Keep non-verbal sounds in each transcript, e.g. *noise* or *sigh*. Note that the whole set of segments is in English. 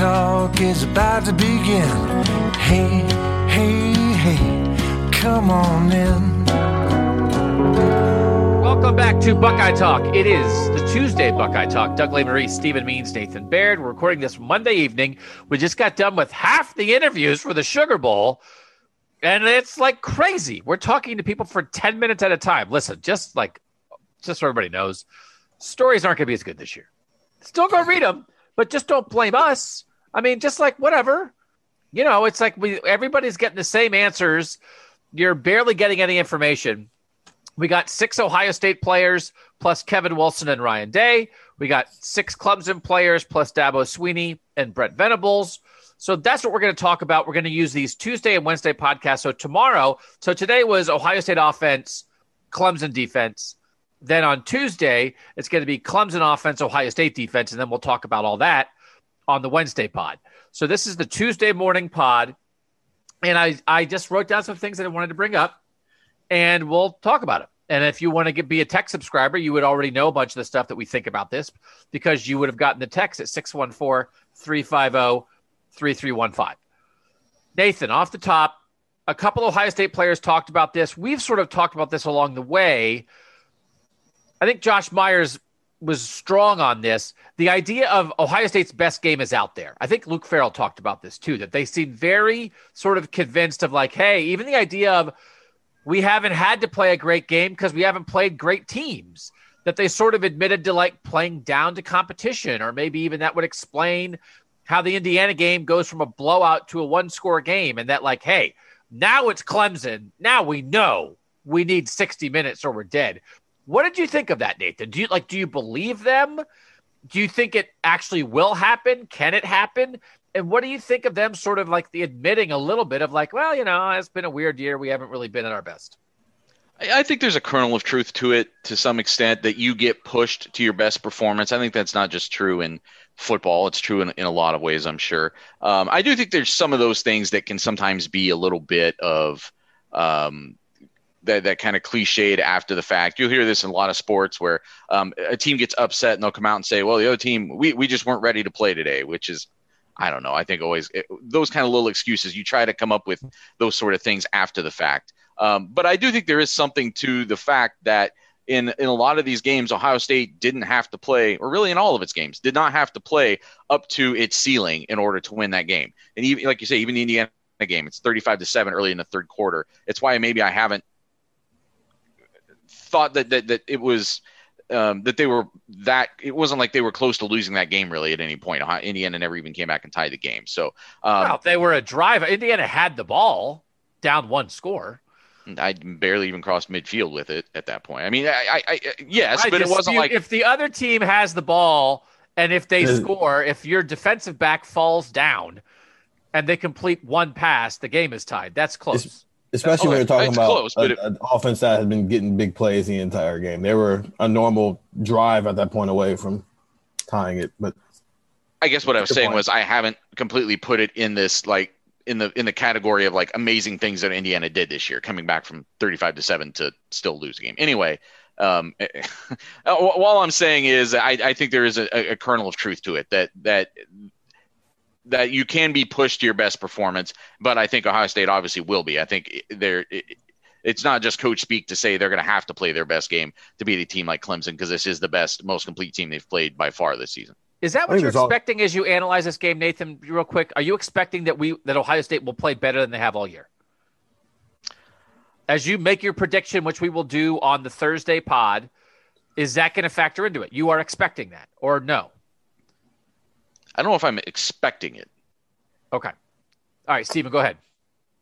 Talk is about to begin. Hey, hey, hey, come on in. Welcome back to Buckeye Talk. It is the Tuesday Buckeye Talk. Doug Lesmerises, Stephen Means, Nathan Baird. We're recording this Monday evening. We just got done with half the interviews for the Sugar Bowl, and it's like crazy. We're talking to people for 10 minutes at a time. Listen, just like, just so everybody knows, stories aren't going to be as good this year. Still go read them, but just don't blame us. I mean, just like whatever. You know, it's like we everybody's getting the same answers. You're barely getting any information. We got six Ohio State players plus Kevin Wilson and Ryan Day. We got six Clemson players plus Dabo Swinney and Brent Venables. So that's what we're going to talk about. We're going to use these Tuesday and Wednesday podcasts. So tomorrow, so today was Ohio State offense, Clemson defense. Then on Tuesday, it's going to be Clemson offense, Ohio State defense, and then we'll talk about all that on the Wednesday pod. So this is the Tuesday morning pod, and I I just wrote down some things that I wanted to bring up, and we'll talk about it. And if you want to get, be a tech subscriber, you would already know a bunch of the stuff that we think about this because you would have gotten the text at 614 350 3315. Nathan, off the top, a couple Ohio State players talked about this. We've sort of talked about this along the way. I think Josh Myers was strong on this. The idea of Ohio State's best game is out there. I think Luke Farrell talked about this too, that they seem very sort of convinced of like, hey, even the idea of we haven't had to play a great game because we haven't played great teams. That they sort of admitted to like playing down to competition, or maybe even that would explain how the Indiana game goes from a blowout to a one score game. And that, like, hey, now it's Clemson. Now we know we need 60 minutes or we're dead. What did you think of that, Nathan? Do you like, do you believe them? Do you think it actually will happen? Can it happen? And what do you think of them sort of like the admitting a little bit of like, well, you know, it's been a weird year. We haven't really been at our best. I think there's a kernel of truth to it to some extent that you get pushed to your best performance. I think that's not just true in football. It's true in, in a lot of ways, I'm sure. Um, I do think there's some of those things that can sometimes be a little bit of um, that, that kind of cliched after the fact. You'll hear this in a lot of sports where um, a team gets upset and they'll come out and say, well, the other team, we, we just weren't ready to play today, which is, I don't know. I think always it, those kind of little excuses, you try to come up with those sort of things after the fact. Um, but I do think there is something to the fact that in in a lot of these games, Ohio State didn't have to play, or really in all of its games, did not have to play up to its ceiling in order to win that game. And even like you say, even the Indiana game, it's thirty five to seven early in the third quarter. It's why maybe I haven't thought that that, that it was. Um, that they were that it wasn't like they were close to losing that game really at any point. Indiana never even came back and tied the game. So um, well, they were a drive. Indiana had the ball down one score. I barely even crossed midfield with it at that point. I mean, I, I, I yes, I but it wasn't like if the other team has the ball and if they score, if your defensive back falls down and they complete one pass, the game is tied. That's close. Especially oh, when you're talking about close, a, it, an offense that has been getting big plays the entire game. They were a normal drive at that point away from tying it. But I guess what I was saying point. was I haven't completely put it in this like in the in the category of like amazing things that Indiana did this year, coming back from 35 to seven to still lose a game. Anyway, Um, *laughs* all I'm saying is I, I think there is a, a, kernel of truth to it that that that you can be pushed to your best performance, but I think Ohio State obviously will be. I think they're. It's not just coach speak to say they're going to have to play their best game to beat a team like Clemson because this is the best, most complete team they've played by far this season. Is that what you're expecting all... as you analyze this game, Nathan? Real quick, are you expecting that we that Ohio State will play better than they have all year? As you make your prediction, which we will do on the Thursday pod, is that going to factor into it? You are expecting that, or no? I don't know if I'm expecting it. Okay. All right, Stephen, go ahead.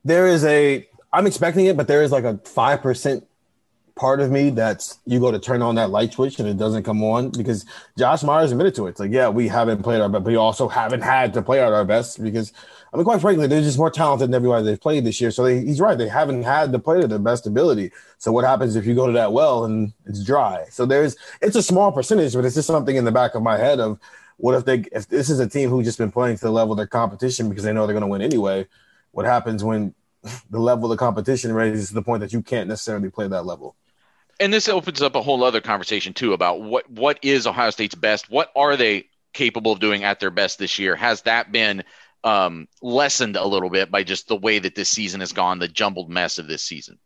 There is a I'm expecting it, but there is like a five percent part of me that's you go to turn on that light switch and it doesn't come on because Josh Myers admitted to it. It's like, yeah, we haven't played our best, but we also haven't had to play at our best because I mean, quite frankly, they're just more talented than everybody they've played this year. So they, he's right; they haven't had to play to their best ability. So what happens if you go to that well and it's dry? So there's it's a small percentage, but it's just something in the back of my head of what if they if this is a team who just been playing to the level of their competition because they know they're going to win anyway? What happens when *laughs* the level of competition raises to the point that you can't necessarily play that level? And this opens up a whole other conversation too about what what is Ohio State's best? What are they capable of doing at their best this year? Has that been um, lessened a little bit by just the way that this season has gone, the jumbled mess of this season?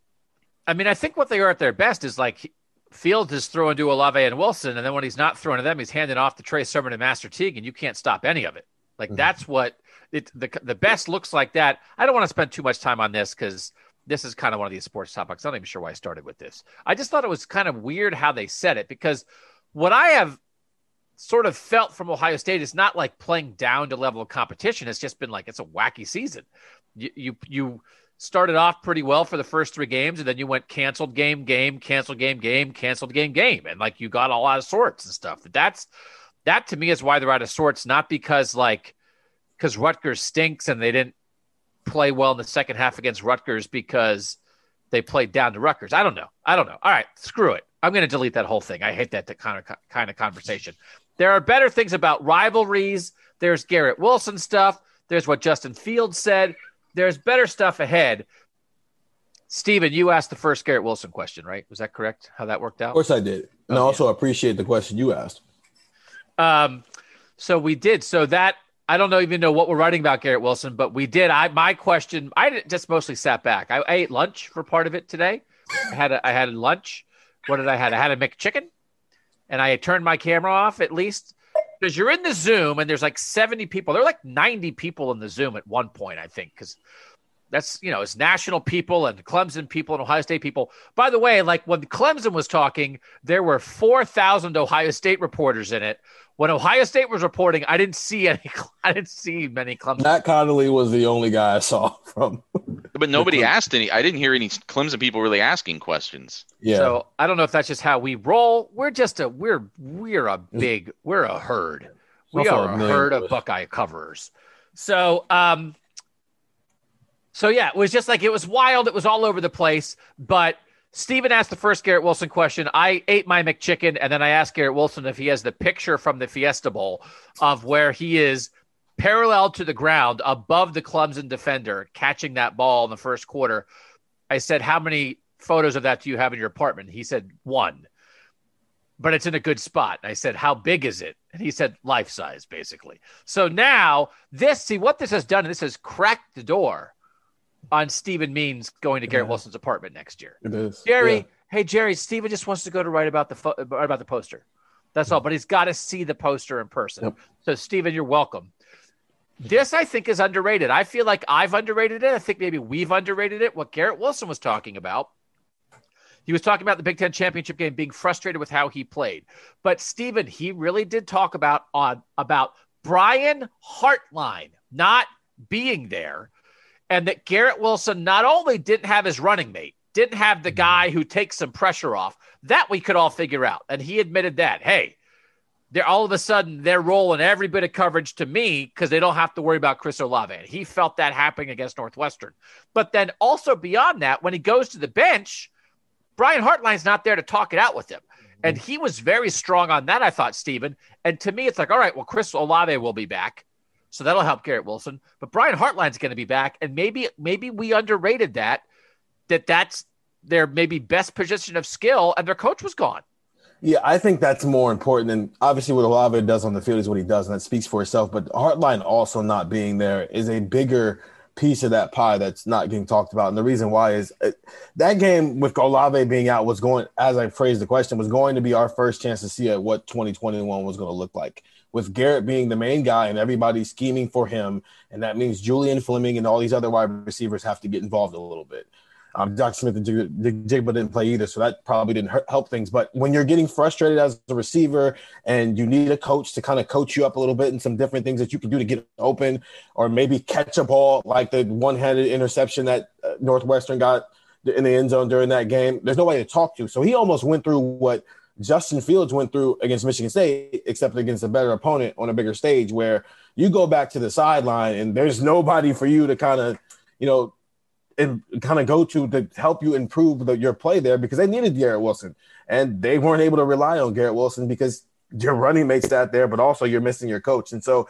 I mean, I think what they are at their best is like Fields is throwing to Olave and Wilson, and then when he's not throwing to them, he's handing off to Trey Sermon and Master Teague, and you can't stop any of it. Like mm-hmm. that's what it, the the best looks like. That I don't want to spend too much time on this because this is kind of one of these sports topics. I'm not even sure why I started with this. I just thought it was kind of weird how they said it because what I have sort of felt from Ohio State is not like playing down to level of competition. It's just been like it's a wacky season. You you you started off pretty well for the first three games, and then you went canceled game, game, canceled game, game, canceled game, game, and like you got all out of sorts and stuff. That's that to me is why they're out of sorts, not because like because Rutgers stinks and they didn't play well in the second half against Rutgers because they played down to Rutgers. I don't know. I don't know. All right, screw it. I'm going to delete that whole thing. I hate that kind of kind of conversation. There are better things about rivalries. There's Garrett Wilson stuff. There's what Justin Fields said there's better stuff ahead. Stephen, you asked the first Garrett Wilson question, right? Was that correct? How that worked out? Of course I did. And oh, I also yeah. appreciate the question you asked. Um, so we did. So that I don't know even know what we're writing about Garrett Wilson, but we did. I my question, I just mostly sat back. I, I ate lunch for part of it today. I had a, I had lunch. What did I had? I had a McChicken, and I turned my camera off at least because you're in the Zoom and there's like 70 people. There are like 90 people in the Zoom at one point, I think, because that's you know it's national people and Clemson people and Ohio State people. By the way, like when Clemson was talking, there were 4,000 Ohio State reporters in it. When Ohio State was reporting, I didn't see any. *laughs* I didn't see many Clemson. Matt Connolly was the only guy I saw *laughs* from. But nobody asked any. I didn't hear any Clemson people really asking questions. Yeah. So I don't know if that's just how we roll. We're just a we're we're a big we're a herd. We are a herd of Buckeye coverers. So um. So yeah, it was just like it was wild. It was all over the place, but Stephen asked the first Garrett Wilson question. I ate my McChicken, and then I asked Garrett Wilson if he has the picture from the Fiesta Bowl of where he is parallel to the ground above the Clemson defender catching that ball in the first quarter. I said, How many photos of that do you have in your apartment? He said, One, but it's in a good spot. I said, How big is it? And he said, Life size, basically. So now, this, see what this has done, this has cracked the door on Stephen Means going to Garrett yeah. Wilson's apartment next year. It is. Jerry, yeah. hey Jerry, Stephen just wants to go to write about the fo- about the poster. That's all, but he's got to see the poster in person. Yep. So Stephen, you're welcome. This I think is underrated. I feel like I've underrated it. I think maybe we've underrated it. What Garrett Wilson was talking about. He was talking about the Big Ten championship game being frustrated with how he played. But Stephen, he really did talk about on about Brian Hartline not being there and that Garrett Wilson not only didn't have his running mate, didn't have the mm-hmm. guy who takes some pressure off. That we could all figure out. And he admitted that, hey, they're all of a sudden they're rolling every bit of coverage to me because they don't have to worry about Chris Olave. And he felt that happening against Northwestern. But then also beyond that, when he goes to the bench, Brian Hartline's not there to talk it out with him. Mm-hmm. And he was very strong on that, I thought, Stephen. And to me, it's like, all right, well, Chris Olave will be back. So that'll help Garrett Wilson. But Brian Hartline's going to be back, and maybe maybe we underrated that. That that's their maybe best position of skill, and their coach was gone. Yeah, I think that's more important than obviously what Olave does on the field is what he does, and that speaks for itself. But Hartline also not being there is a bigger piece of that pie that's not getting talked about. And the reason why is uh, that game with Olave being out was going, as I phrased the question, was going to be our first chance to see what 2021 was going to look like. With Garrett being the main guy and everybody scheming for him, and that means Julian Fleming and all these other wide receivers have to get involved a little bit. Um, Doc Smith-Njigba didn't play either, so that probably didn't help things. But when you're getting frustrated as a receiver and you need a coach to kind of coach you up a little bit and some different things that you can do to get open, or maybe catch a ball like the one-handed interception that uh, Northwestern got in the end zone during that game, there's nobody to talk to. So he almost went through what Justin Fields went through against Michigan State, except against a better opponent on a bigger stage, where you go back to the sideline and there's nobody for you to kind of, you know, and kind of go to to help you improve the, your play there because they needed Garrett Wilson and they weren't able to rely on Garrett Wilson because your running mates sat there, but also you're missing your coach. And so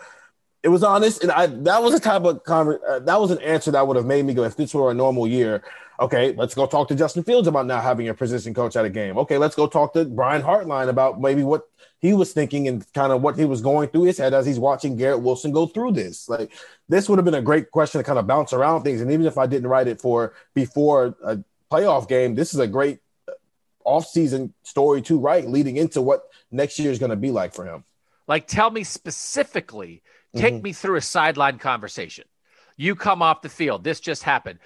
it was honest, and I that was a type of conver- uh, that was an answer that would have made me go if this were a normal year. Okay, let's go talk to Justin Fields about not having a position coach at a game. Okay, let's go talk to Brian Hartline about maybe what he was thinking and kind of what he was going through his head as he's watching Garrett Wilson go through this. Like this would have been a great question to kind of bounce around things. And even if I didn't write it for before a playoff game, this is a great uh, off-season story to write leading into what next year is going to be like for him. Like, tell me specifically, take mm-hmm. me through a sideline conversation. You come off the field. This just happened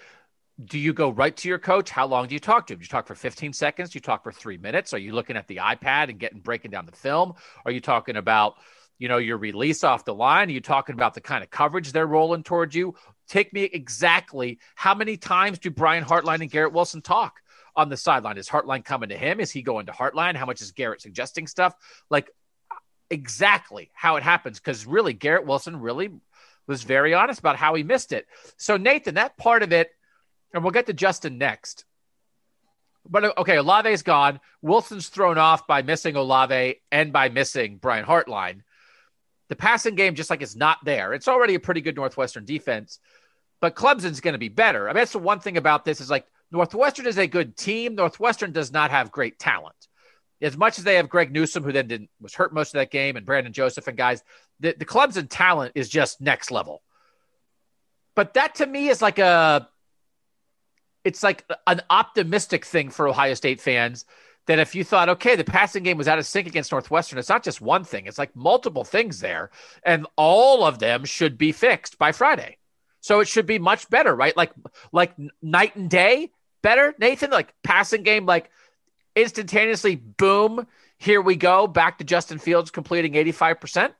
do you go right to your coach? How long do you talk to him? Do you talk for 15 seconds? Do you talk for three minutes? Are you looking at the iPad and getting breaking down the film? Are you talking about, you know, your release off the line? Are you talking about the kind of coverage they're rolling towards you? Take me exactly how many times do Brian Hartline and Garrett Wilson talk on the sideline? Is Hartline coming to him? Is he going to Hartline? How much is Garrett suggesting stuff? Like exactly how it happens. Because really, Garrett Wilson really was very honest about how he missed it. So, Nathan, that part of it and we'll get to Justin next. But uh, okay, Olave's gone. Wilson's thrown off by missing Olave and by missing Brian Hartline. The passing game just like is not there. It's already a pretty good Northwestern defense, but Clemson's going to be better. I mean, that's the one thing about this is like Northwestern is a good team. Northwestern does not have great talent. As much as they have Greg Newsome, who then didn't, was hurt most of that game, and Brandon Joseph and guys, the, the Clemson talent is just next level. But that to me is like a it's like an optimistic thing for Ohio State fans that if you thought, okay, the passing game was out of sync against Northwestern, it's not just one thing, it's like multiple things there. And all of them should be fixed by Friday. So it should be much better, right? Like like night and day better, Nathan, like passing game, like instantaneously, boom, here we go, back to Justin Fields completing 85%.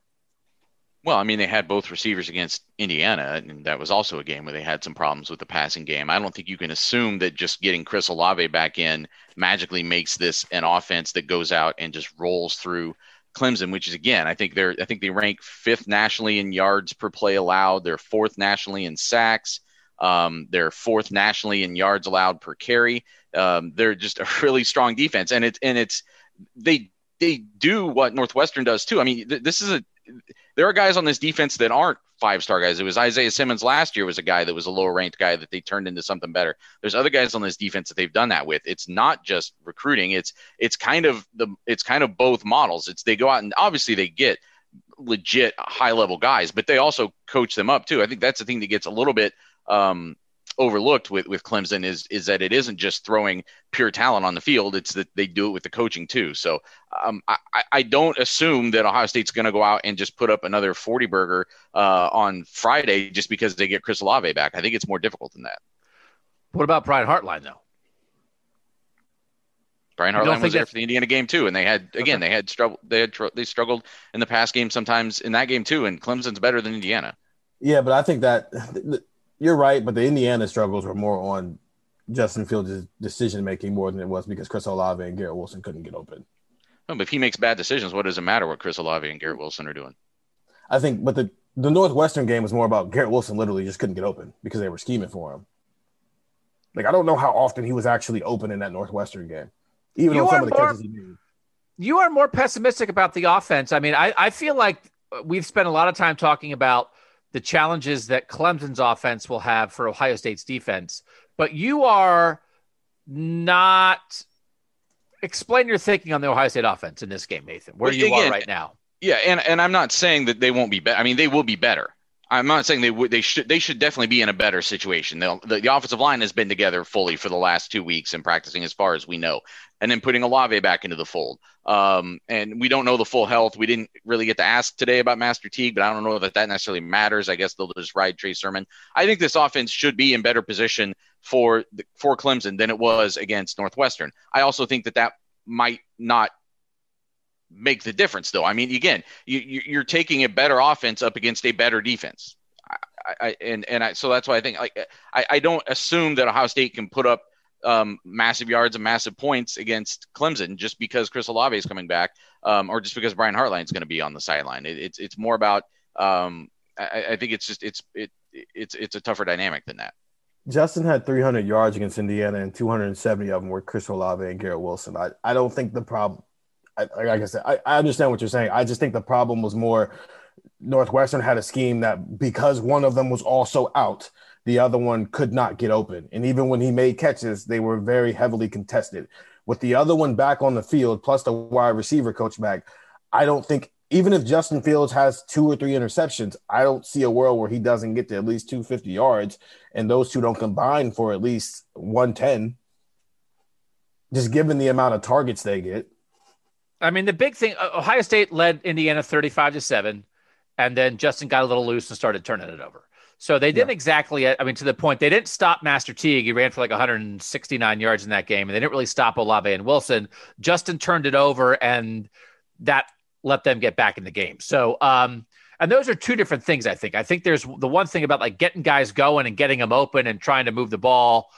Well, I mean, they had both receivers against Indiana, and that was also a game where they had some problems with the passing game. I don't think you can assume that just getting Chris Olave back in magically makes this an offense that goes out and just rolls through Clemson, which is again, I think they're I think they rank fifth nationally in yards per play allowed. They're fourth nationally in sacks. Um, they're fourth nationally in yards allowed per carry. Um, they're just a *laughs* really strong defense, and it's and it's they they do what Northwestern does too. I mean, th- this is a there are guys on this defense that aren't five star guys. It was Isaiah Simmons last year was a guy that was a lower ranked guy that they turned into something better. There's other guys on this defense that they've done that with. It's not just recruiting. It's it's kind of the it's kind of both models. It's they go out and obviously they get legit high level guys, but they also coach them up too. I think that's the thing that gets a little bit um, overlooked with with Clemson is is that it isn't just throwing pure talent on the field; it's that they do it with the coaching too. So um, I, I don't assume that Ohio State's going to go out and just put up another forty burger uh, on Friday just because they get Chris Olave back. I think it's more difficult than that. What about Brian Hartline though? Brian Hartline was there for the Indiana game too, and they had again okay. they had struggled they had tr- they struggled in the past game sometimes in that game too, and Clemson's better than Indiana. Yeah, but I think that you're right, but the Indiana struggles were more on Justin Fields' decision making more than it was because Chris Olave and Garrett Wilson couldn't get open. No, but if he makes bad decisions, what does it matter what Chris Olave and Garrett Wilson are doing? I think, but the the Northwestern game was more about Garrett Wilson literally just couldn't get open because they were scheming for him. Like I don't know how often he was actually open in that Northwestern game, even you on some of the more, catches he made. You are more pessimistic about the offense. I mean, I, I feel like we've spent a lot of time talking about the challenges that Clemson's offense will have for Ohio State's defense. But you are not explain your thinking on the Ohio State offense in this game, Nathan. Where Well, you again, are right now. Yeah, and and I'm not saying that they won't be better. I mean, they will be better. I'm not saying they would. They should. They should definitely be in a better situation. The the offensive line has been together fully for the last two weeks and practicing, as far as we know, and then putting Olave back into the fold. Um, and we don't know the full health. We didn't really get to ask today about Master Teague, but I don't know that that necessarily matters. I guess they'll just ride Trey Sermon. I think this offense should be in better position for the, for Clemson than it was against Northwestern. I also think that that might not make the difference though. I mean, again, you, you're taking a better offense up against a better defense. I, I, and and I, so that's why I think like I, I don't assume that Ohio State can put up um, massive yards and massive points against Clemson just because Chris Olave is coming back, um, or just because Brian Hartline is going to be on the sideline. It, it's it's more about um, I, I think it's just it's it it's it's a tougher dynamic than that. Justin had 300 yards against Indiana, and 270 of them were Chris Olave and Garrett Wilson. I, I don't think the problem, I, like I said, I, I understand what you're saying. I just think the problem was more Northwestern had a scheme that because one of them was also out, the other one could not get open. And even when he made catches, they were very heavily contested. With the other one back on the field, plus the wide receiver coach back, I don't think even if Justin Fields has two or three interceptions, I don't see a world where he doesn't get to at least 250 yards and those two don't combine for at least 110. Just given the amount of targets they get. I mean, the big thing Ohio State led Indiana 35 to 7, and then Justin got a little loose and started turning it over. So they didn't exactly, I mean, to the point, they didn't stop Master Teague. He ran for like 169 yards in that game, and they didn't really stop Olave and Wilson. Justin turned it over, and that let them get back in the game. So, um, and those are two different things, I think. I think there's the one thing about like getting guys going and getting them open and trying to move the ball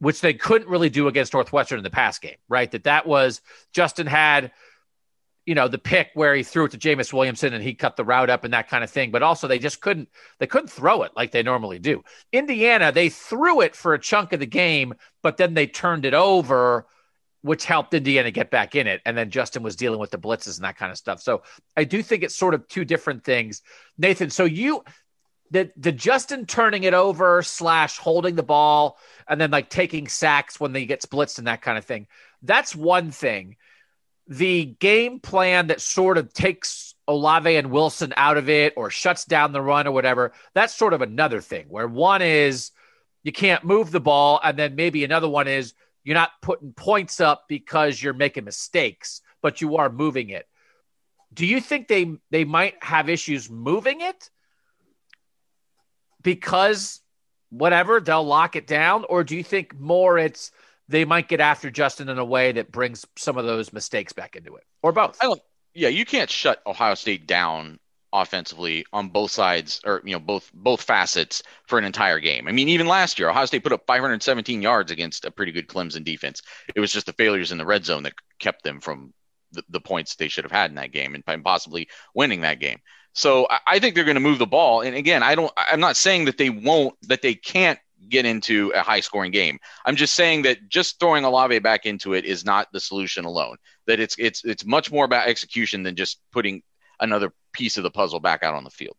which they couldn't really do against Northwestern in the pass game, right? That that was Justin had, you know, the pick where he threw it to Jameson Williams and he cut the route up and that kind of thing. But also they just couldn't they couldn't throw it like they normally do. Indiana, they threw it for a chunk of the game, but then they turned it over, which helped Indiana get back in it. And then Justin was dealing with the blitzes and that kind of stuff. So I do think it's sort of two different things. Nathan, so you the the Justin turning it over slash holding the ball and then like taking sacks when they get blitzed and that kind of thing. That's one thing. The game plan that sort of takes Olave and Wilson out of it or shuts down the run or whatever, that's sort of another thing where one is you can't move the ball, and then maybe another one is you're not putting points up because you're making mistakes, but you are moving it. Do you think they they might have issues moving it? Because whatever they'll lock it down or do you think more it's they might get after justin in a way that brings some of those mistakes back into it or both I don't. Yeah, you can't shut Ohio State down offensively on both sides or you know both both facets for an entire game. I mean, even last year, Ohio State put up 517 yards against a pretty good Clemson defense. It was just the failures in the red zone that kept them from the, the points they should have had in that game and possibly winning that game. So I, I think they're going to move the ball. And again, I don't. I'm not saying that they won't, that they can't get into a high scoring game. I'm just saying that just throwing Olave back into it is not the solution alone. That it's it's it's much more about execution than just putting another piece of the puzzle back out on the field.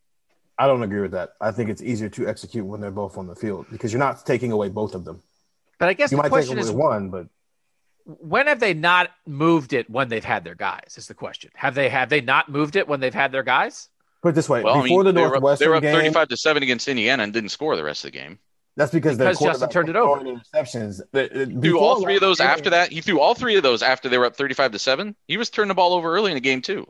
I don't agree with that. I think it's easier to execute when they're both on the field because you're not taking away both of them. but i guess You the might take question away is one, but when have they not moved it when they've had their guys is the question have they have they not moved it when they've had their guys put it this way: Well, I before mean, the they were up, they were up game, 35 to seven against Indiana and didn't score the rest of the game. that's because, their Because Justin turned it over. throwing Interceptions. The- the- Threw all three of those last after that. He threw all three of those after they were up 35 to seven. He was turning the ball over early in the game too.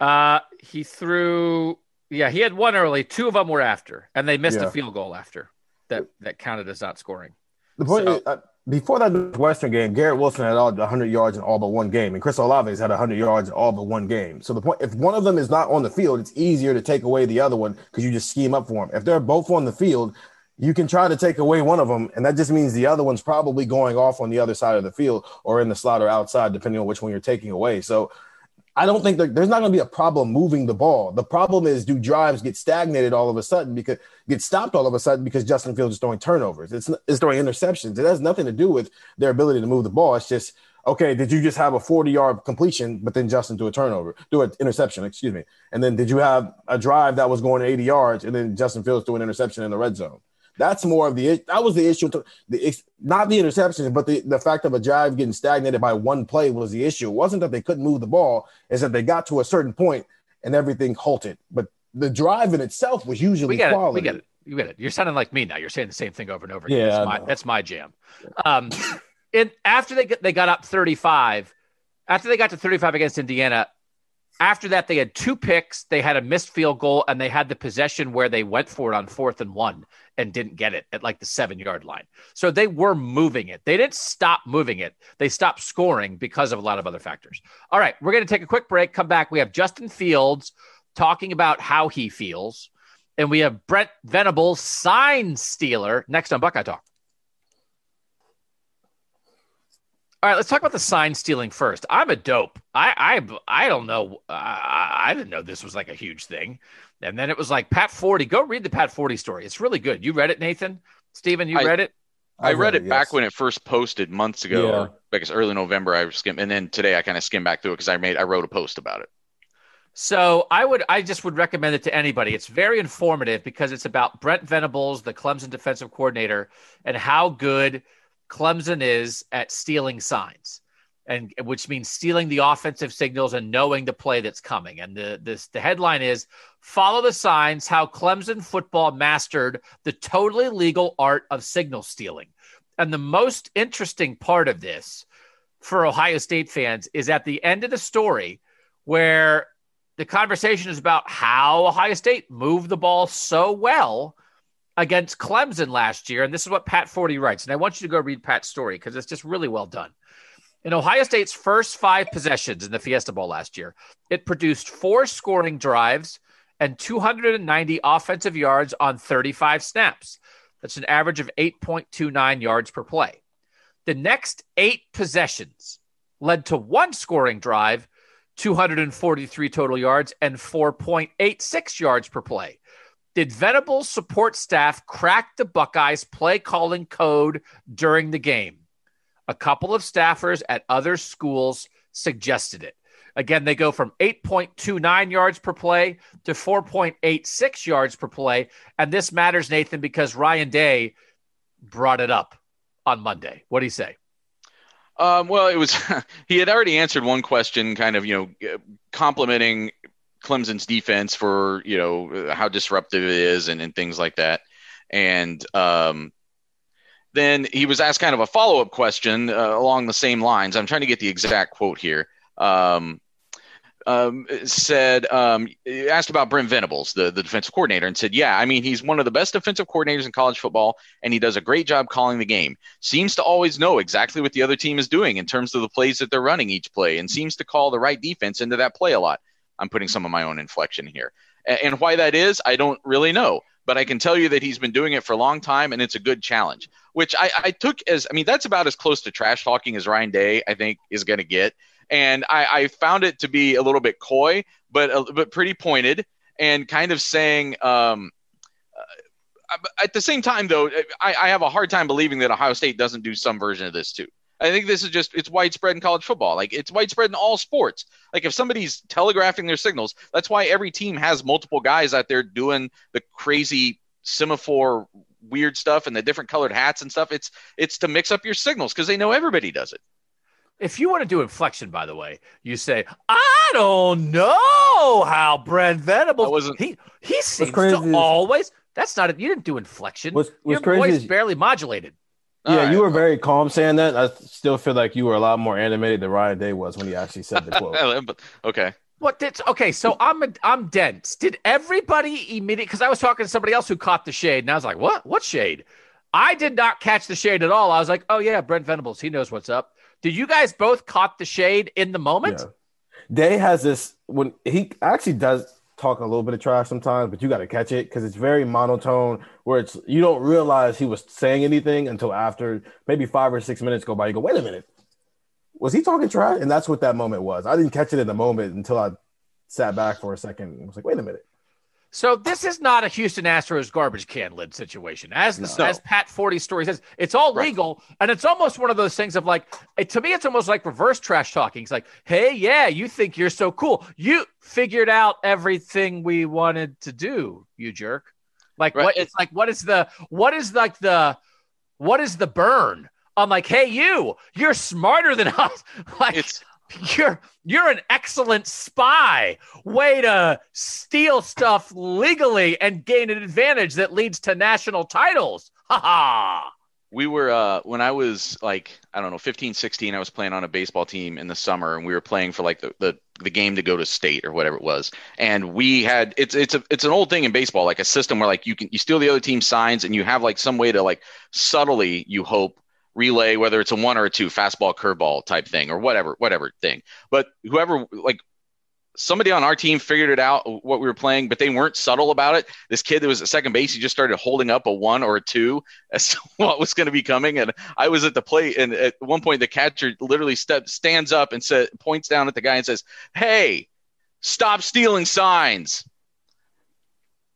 uh he threw yeah he had one early two of them were after and they missed Yeah. a field goal after that that counted as not scoring The point So- is, uh, before that Northwestern game, Garrett Wilson had all 100 yards in all but one game, and Chris Olave's had 100 yards in all but one game. So the point, if one of them is not on the field, it's easier to take away the other one because you just scheme up for them. If they're both on the field, you can try to take away one of them, and that just means the other one's probably going off on the other side of the field or in the slot or outside, depending on which one you're taking away. So I don't think there's not going to be a problem moving the ball. The problem is do drives get stagnated all of a sudden because get stopped all of a sudden because Justin Fields is throwing turnovers. It's it's throwing interceptions. It has nothing to do with their ability to move the ball. It's just okay. Did you just have a 40 yard completion, but then Justin do a turnover, do an interception? Excuse me. And then did you have a drive that was going 80 yards, and then Justin Fields threw an interception in the red zone? That's more of the that was the issue. The not the interceptions, but the, the fact of a drive getting stagnated by one play was the issue. It wasn't that they couldn't move the ball; is that they got to a certain point and everything halted. But the drive in itself was usually we get quality. It. We get it. You get it. You're sounding like me now. You're saying the same thing over and over again. Yeah, that's my, that's my jam. Um, and after they got, they got up 35, after they got to 35 against Indiana, after that they had two picks, they had a missed field goal, and they had the possession where they went for it on fourth and one and didn't get it at like the seven yard line. So they were moving it. They didn't stop moving it. They stopped scoring because of a lot of other factors. All right, we're going to take a quick break. Come back. We have Justin Fields talking about how he feels. And we have Brent Venable, sign stealer, next on Buckeye Talk. All right, let's talk about the sign stealing first. I'm a dope. I I I don't know. I, I didn't know this was like a huge thing. And then it was like Pat Forde. Go read the Pat Forde story. It's really good. You read it, Nathan? Steven, you I- read it? I I've read it yes. back when it first posted months ago, Yeah. or I guess early November. I skimmed, and then today I kind of skimmed back through it because I made I wrote a post about it. So I would, I just would recommend it to anybody. It's very informative because it's about Brent Venables, the Clemson defensive coordinator, and how good Clemson is at stealing signs, and which means stealing the offensive signals and knowing the play that's coming. And the this the headline is "Follow the signs: How Clemson football mastered the totally legal art of signal stealing." And the most interesting part of this for Ohio State fans is at the end of the story where the conversation is about how Ohio State moved the ball so well against Clemson last year. And this is what Pat Forde writes. And I want you to go read Pat's story because it's just really well done. In Ohio State's first five possessions in the Fiesta Bowl last year, it produced four scoring drives and 290 offensive yards on 35 snaps. That's an average of 8.29 yards per play. The next eight possessions led to one scoring drive 243 total yards and 4.86 yards per play. Did Venables support staff crack the Buckeyes play calling code during the game? A couple of staffers at other schools suggested it. Again, they go from 8.29 yards per play to 4.86 yards per play. And this matters, Nathan, because Ryan Day brought it up on Monday. What do you say? Um, well, it was *laughs* he had already answered one question, kind of you know complimenting Clemson's defense for you know how disruptive it is and, and things like that, and um, then he was asked kind of a follow up question uh, along the same lines. I'm trying to get the exact quote here. Um, um, said um, asked about Brent Venables, the, the defensive coordinator, and said, "Yeah, I mean he's one of the best defensive coordinators in college football, and he does a great job calling the game. Seems to always know exactly what the other team is doing in terms of the plays that they're running each play, and seems to call the right defense into that play a lot. I'm putting some of my own inflection here, and why that is, I don't really know." But I can tell you that he's been doing it for a long time, and it's a good challenge. Which I, I took as, I mean, that's about as close to trash talking as Ryan Day, I think, is going to get and I, I found it to be a little bit coy, but uh, but pretty pointed, and kind of saying. Um, uh, at the same time, though, I, I have a hard time believing that Ohio State doesn't do some version of this too. I think this is just it's widespread in college football. Like it's widespread in all sports. Like if somebody's telegraphing their signals, that's why every team has multiple guys out there doing the crazy semaphore weird stuff and the different colored hats and stuff. It's it's to mix up your signals because they know everybody does it. If you want to do inflection, by the way, you say, "I don't know how Brent Venables." I wasn't- he he seems to always. That's not it. You didn't do inflection. What's- what's Your crazy voice is- barely modulated. Yeah, All right. you were very calm saying that. I still feel like you were a lot more animated than Ryan Day was when he actually said the *laughs* quote. okay. What did okay? So I'm a, I'm dense. Did everybody immediately? Because I was talking to somebody else who caught the shade, and I was like, "What? What shade?" I did not catch the shade at all. I was like, "Oh yeah, Brent Venables. He knows what's up." Did you guys both caught the shade in the moment? Yeah. Day has this when he actually does talk a little bit of trash sometimes, but you got to catch it because it's very monotone. Where it's you don't realize he was saying anything until after maybe five or six minutes go by. You go, wait a minute, was he talking trash? And that's what that moment was. I didn't catch it in the moment until I sat back for a second and was like, wait a minute. So this is not a Houston Astros garbage can lid situation. As the, No. as Pat Forde story says, it's all Right. legal, and it's almost one of those things of like it, to me, it's almost like reverse trash talking. It's like, hey, yeah, you think you're so cool, you figured out everything we wanted to do, you jerk. Like Right. what? It's like what is the what is like the what is the burn? I'm like, hey, you, you're smarter than us. *laughs* Like It's *laughs* you're you're an excellent spy. Way to steal stuff legally and gain an advantage that leads to national titles. Ha ha. we were uh when i was like i don't know 15 16 i was playing on a baseball team in the summer and we were playing for like the the, the game to go to state or whatever it was and we had it's it's a it's an old thing in baseball like a system where like you can you steal the other team's signs and you have like some way to like subtly you hope relay whether it's a one or a two fastball curveball type thing or whatever whatever thing but whoever like somebody on our team figured it out what we were playing, but they weren't subtle about it. This kid that was at second base, he just started holding up a one or a two as to *laughs* what was going to be coming. And I was at the plate, and at one point, the catcher literally step, stands up and said, points down at the guy and says, "Hey, stop stealing signs."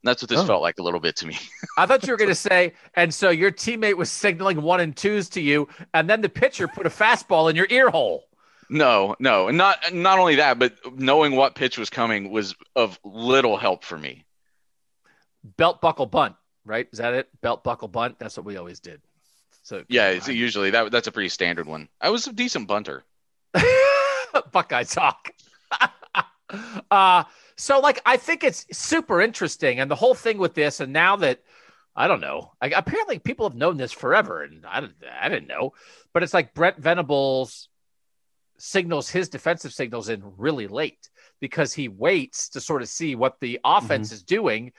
And that's what this Oh. felt like a little bit to me. *laughs* I thought you were going to say, and so your teammate was signaling one and twos to you, and then the pitcher put a fastball in your ear hole. no, no, and not not only that, but knowing what pitch was coming was of little help for me. Belt buckle bunt, right? Is that it? Belt buckle bunt. That's what we always did. So Yeah, it's usually that that's a pretty standard one. I was a decent bunter. *laughs* Buckeye talk. *laughs* uh, so like I think it's super interesting, and the whole thing with this, and now that I don't know, like, apparently people have known this forever, and I didn't, I didn't know, but it's like Brent Venables signals his defensive signals in really late because he waits to sort of see what the offense mm-hmm. is doing.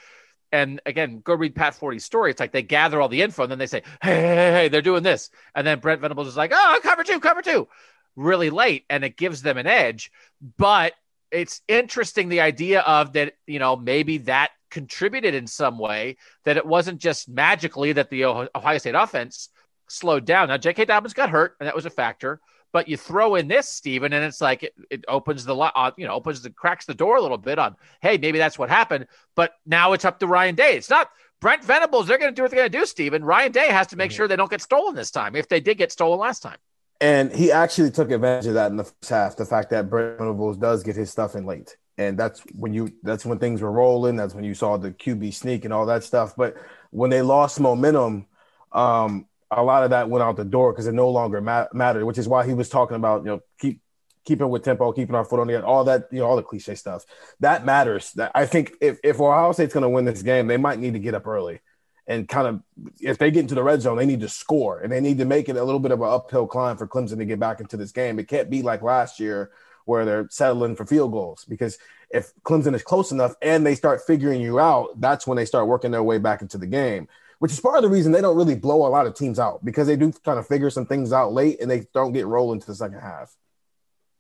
And again, go read Pat Forde's story. It's like they gather all the info and then they say, hey, hey, hey, hey, they're doing this. And then Brent Venables is like, oh, cover two, cover two, really late. And it gives them an edge. But it's interesting the idea of that, you know, maybe that contributed in some way, that it wasn't just magically that the Oh- Ohio State offense slowed down. Now, J.K. Dobbins got hurt, and that was a factor. But you throw in this, Stephen, and it's like it, it opens the, uh, you know, opens the cracks the door a little bit on, hey, maybe that's what happened. But now it's up to Ryan Day. It's not Brent Venables. They're going to do what they're going to do, Stephen. Ryan Day has to make sure they don't get stolen this time. If they did get stolen last time, And he actually took advantage of that in the first half. The fact that Brent Venables does get his stuff in late, and that's when you that's when things were rolling. That's when you saw the QB sneak and all that stuff. But when they lost momentum, um, a lot of that went out the door because it no longer ma- mattered. Which is why he was talking about you know keep keeping with tempo, keeping our foot on the all that you know all the cliche stuff that matters. That I think if if Ohio State's going to win this game, they might need to get up early and kind of if they get into the red zone, they need to score and they need to make it a little bit of an uphill climb for Clemson to get back into this game. It can't be like last year where they're settling for field goals because if Clemson is close enough and they start figuring you out, that's when they start working their way back into the game. Which is part of the reason they don't really blow a lot of teams out because they do kind of figure some things out late and they don't get rolling to the second half.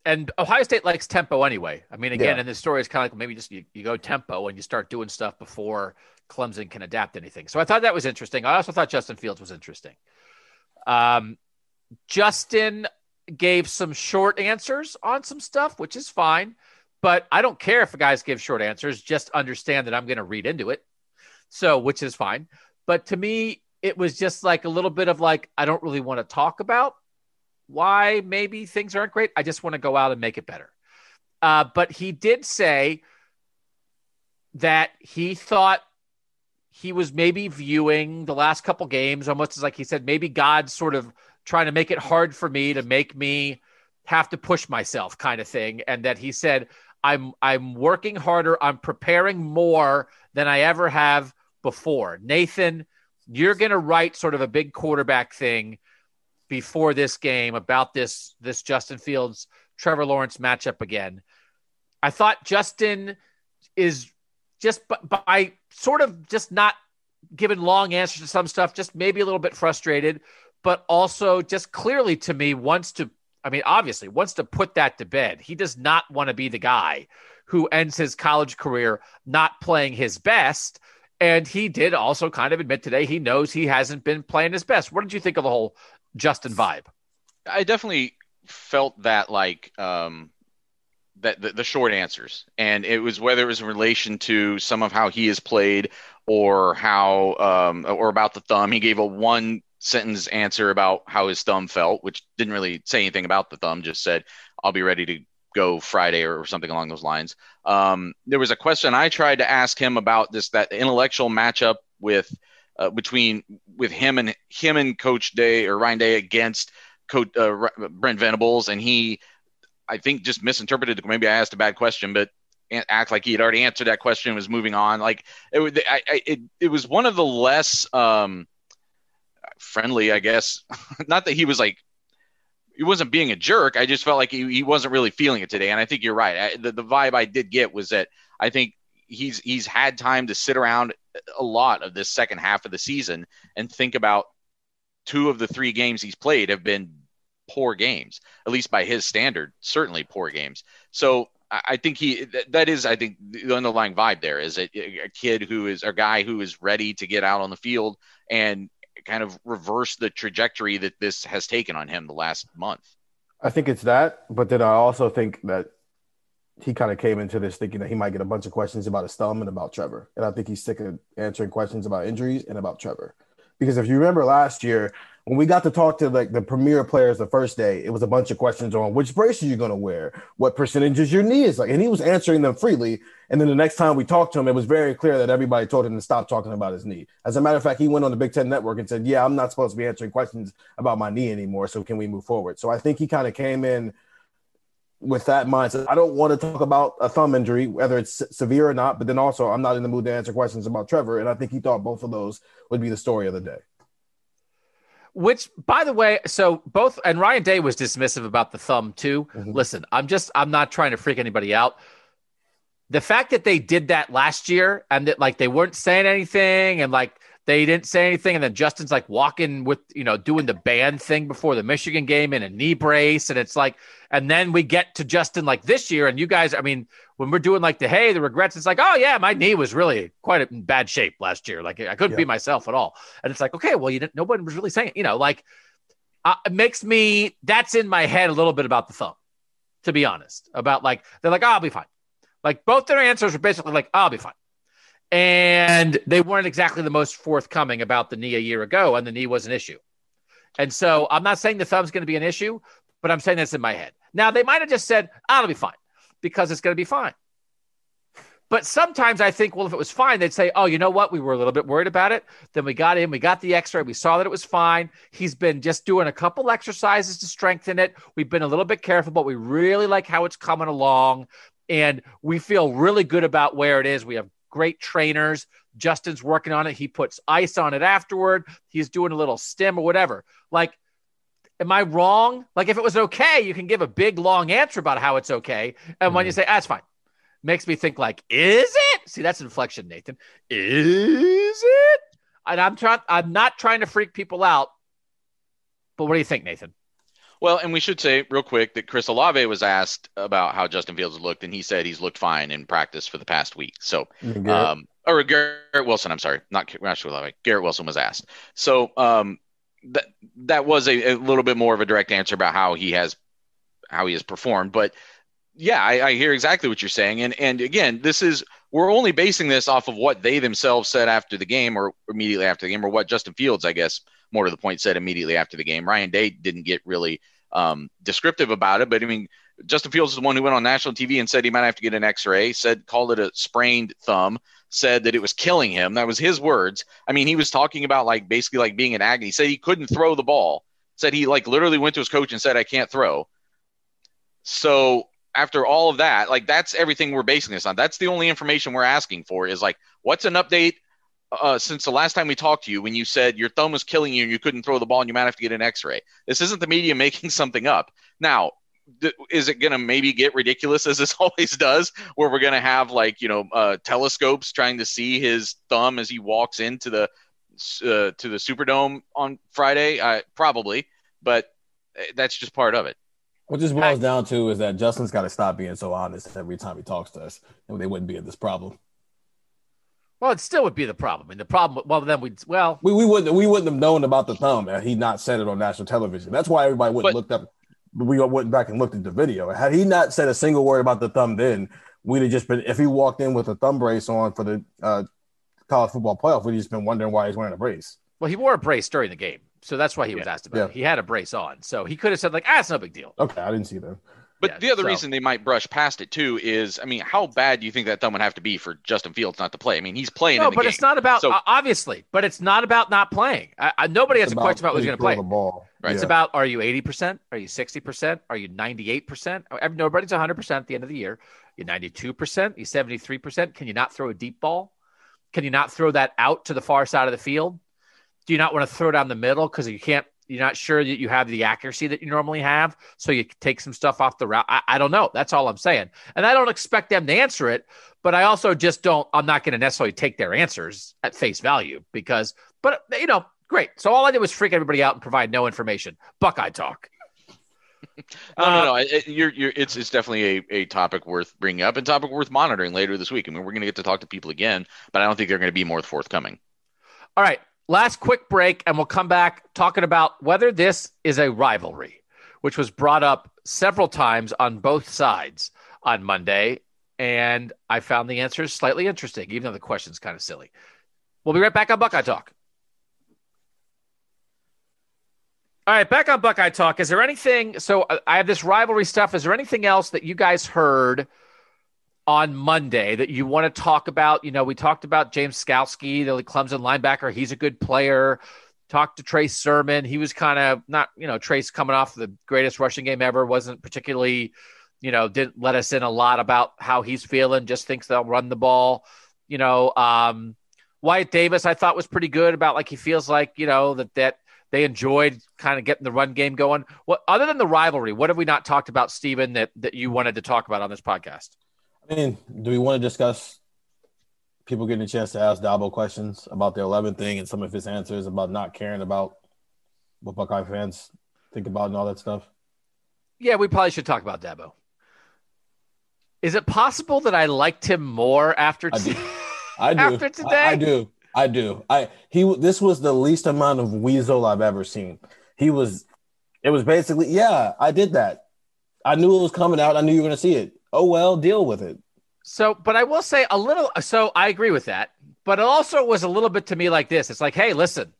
and Ohio State likes tempo anyway. I mean, again, Yeah. in this story, is kind of like maybe just you, you go tempo and you start doing stuff before Clemson can adapt anything. So I thought that was interesting. I also thought Justin Fields was interesting. Um, Justin gave some short answers on some stuff, which is fine. But I don't care if guys give short answers. Just understand that I'm going to read into it. So, which is fine. But to me, it was just like a little bit of like, I don't really want to talk about why maybe things aren't great. I just want to go out and make it better. Uh, but he did say that he thought he was maybe viewing the last couple games almost as like he said, maybe God's sort of trying to make it hard for me to make me have to push myself kind of thing. And that he said, I'm I'm working harder, I'm preparing more than I ever have before. Nathan, you're gonna write sort of a big quarterback thing before this game about this this Justin Fields Trevor Lawrence matchup again. I thought Justin is just b- by sort of just not giving long answers to some stuff, just maybe a little bit frustrated, but also just clearly to me wants to. I mean, obviously wants to put that to bed. He does not want to be the guy who ends his college career not playing his best. And he did also kind of admit today he knows he hasn't been playing his best. What did you think of the whole Justin vibe? I definitely felt that like um, that the, the short answers, and it was whether it was in relation to some of how he has played or how um, or about the thumb. He gave a one sentence answer about how his thumb felt, which didn't really say anything about the thumb. Just said, "I'll be ready to go Friday" or something along those lines. Um, there was a question I tried to ask him about this that intellectual matchup with uh, between with him and him and Coach Day or Ryan Day against Coach uh, Brent Venables, and he, I think, just misinterpreted. Maybe I asked a bad question, but act like he had already answered that question and was moving on. Like it, I, it, it was one of the less um, friendly, I guess. *laughs* Not that he was like he wasn't being a jerk. I just felt like he, he wasn't really feeling it today. And I think you're right. I, the, the vibe I did get was that I think he's he's had time to sit around a lot of this second half of the season and think about two of the three games he's played have been poor games, at least by his standard, certainly poor games. So I think he that is I think the underlying vibe there is a, uh, a kid who is a guy who is ready to get out on the field and kind of reverse the trajectory that this has taken on him the last month. I think it's that, but then I also think that he kind of came into this thinking that he might get a bunch of questions about his thumb and about Trevor. And I think he's sick of answering questions about injuries and about Trevor. Because if you remember last year, when we got to talk to like the premier players the first day, it was a bunch of questions on which brace are you going to wear, what percentage is your knee is like, and he was answering them freely. And then the next time we talked to him, it was very clear that everybody told him to stop talking about his knee. As a matter of fact, he went on the Big Ten Network and said, "Yeah, I'm not supposed to be answering questions about my knee anymore. So can we move forward?" So I think he kind of came in with that mindset. I don't want to talk about a thumb injury, whether it's severe or not, but then also I'm not in the mood to answer questions about Trevor. And I think he thought both of those would be the story of the day. Which, by the way, so both and Ryan Day was dismissive about the thumb too. Mm-hmm. Listen, I'm just I'm not trying to freak anybody out. The fact that they did that last year and that like they weren't saying anything and like they didn't say anything, and then Justin's like walking with you know doing the band thing before the Michigan game in a knee brace, and it's like, and then we get to Justin like this year, and you guys, I mean, when we're doing like the hey, the regrets, it's like, oh yeah, my knee was really quite in bad shape last year. Like I couldn't yeah. be myself at all. And it's like, okay, well, you didn't, nobody was really saying, you know, like uh, it makes me that's in my head a little bit about the thumb, to be honest. About like they're like, oh, I'll be fine. Like both their answers were basically like, oh, I'll be fine. And they weren't exactly the most forthcoming about the knee a year ago, and the knee was an issue. And so I'm not saying the thumb's going to be an issue, but I'm saying that's in my head. Now they might have just said, ah, oh, "I'll be fine." because it's going to be fine. But sometimes I think, well, if it was fine, they'd say, oh, you know what? We were a little bit worried about it. Then we got in, we got the x ray, we saw that it was fine. He's been just doing a couple exercises to strengthen it. We've been a little bit careful, but we really like how it's coming along. And we feel really good about where it is. We have great trainers. Justin's working on it. He puts ice on it afterward. He's doing a little stim or whatever. Like, Am I wrong? Like, if it was okay, you can give a big long answer about how it's okay. And mm when you mm-hmm. say, that's fine, makes me think, like, is it? See, that's inflection, Nathan. Is it? And I'm trying, I'm not trying to freak people out. But what do you think, Nathan? Well, and we should say real quick that Chris Olave was asked about how Justin Fields looked, and he said he's looked fine in practice for the past week. So, um, or Garrett Wilson, I'm sorry, not, not Olave. Garrett Wilson was asked. So, um, that that was a, a, little bit more of a direct answer about how he has how he has performed. But yeah, I, I, hear exactly what you're saying. And and again, this is we're only basing this off of what they themselves said after the game or immediately after the game, or what Justin Fields, I guess, more to the point, said immediately after the game. Ryan Day didn't get really um, descriptive about it, but I mean, Justin Fields is the one who went on national TV and said he might have to get an X-ray. Said called it a sprained thumb said that it was killing him. That was his words. I mean, he was talking about like basically like being in agony. Said he couldn't throw the ball. Said he like literally went to his coach and said, I can't throw. So after all of that, like that's everything we're basing this on. That's the only information we're asking for is like, what's an update uh, since the last time we talked to you when you said your thumb was killing you and you couldn't throw the ball and you might have to get an x-ray. This isn't the media *laughs* making something up. Now, is it going to maybe get ridiculous as this *laughs* always does where we're going to have like you know uh, telescopes trying to see his thumb as he walks into the uh, to the superdome on friday uh, probably but uh, that's just part of it what this boils down to is that justin's got to stop being so honest every time he talks to us and they wouldn't be in this problem well, it still would be the problem. I mean, the problem, well, then we'd, well, we, we wouldn't, we wouldn't have known about the thumb and he not said it on national television. That's why everybody would have looked up we went back and looked at the video. Had he not said a single word about the thumb, then we'd have just been. If he walked in with a thumb brace on for the uh, college football playoff, we'd just been wondering why he's wearing a brace. Well, he wore a brace during the game, so that's why he yeah. was asked about yeah. it. He had a brace on, so he could have said like, "Ah, it's no big deal." Okay, I didn't see that. But yet. the other So- reason they might brush past it too is, I mean, how bad do you think that thumb would have to be for Justin Fields not to play? I mean, he's playing. No, in the but game. it's not about So- uh, obviously, but it's not about not playing. I, I, nobody has It's a question about who's going to play. the ball. Right. It's Yeah. about are you 80%? Are you 60%? Are you 98%? Every- Nobody's 100% at the end of the year. You're 92%? You're 73%? Can you not throw a deep ball? Can you not throw that out to the far side of the field? Do you not want to throw down the middle because you can't? You're not sure that you have the accuracy that you normally have, so you take some stuff off the route. I, I don't know. That's all I'm saying, and I don't expect them to answer it. But I also just don't. I'm not going to necessarily take their answers at face value because. But you know, great. So all I did was freak everybody out and provide no information. Buckeye talk. *laughs* No, Uh, no, no. It, you're, you're, it's, it's definitely a, a topic worth bringing up and topic worth monitoring later this week. I mean, we're going to get to talk to people again, but I don't think they're going to be more forthcoming. All right, last quick break, and we'll come back talking about whether this is a rivalry, which was brought up several times on both sides on Monday. And I found the answers slightly interesting, even though the question's kind of silly. We'll be right back on Buckeye Talk. All right, back on Buckeye Talk. Is there anything? So uh, I have this rivalry stuff. Is there anything else that you guys heard on Monday that you want to talk about? You know, we talked about James Skalski, the Clemson linebacker. He's a good player. Talked to Trey Sermon. He was kind of not, you know, Trace coming off the greatest rushing game ever, wasn't particularly, you know, didn't let us in a lot about how he's feeling, just thinks they'll run the ball. You know, um, Wyatt Davis, I thought was pretty good about like he feels like, you know, that that they enjoyed kind of getting the run game going. What other than the rivalry, what have we not talked about, Stephen, that that you wanted to talk about on this podcast? I mean, do we want to discuss people getting a chance to ask Dabo questions about the 11 thing and some of his answers about not caring about what Buckeye fans think about and all that stuff? Yeah, we probably should talk about Dabo. Is it possible that I liked him more after I do. t- *laughs* I do. After today? I, I do. I do. I he. This was the least amount of weasel I've ever seen. He was. It was basically, yeah, I did that. I knew it was coming out. I knew you were going to see it. Oh well, deal with it. So, but I will say a little. So I agree with that. But it also was a little bit to me like this. It's like, hey, listen,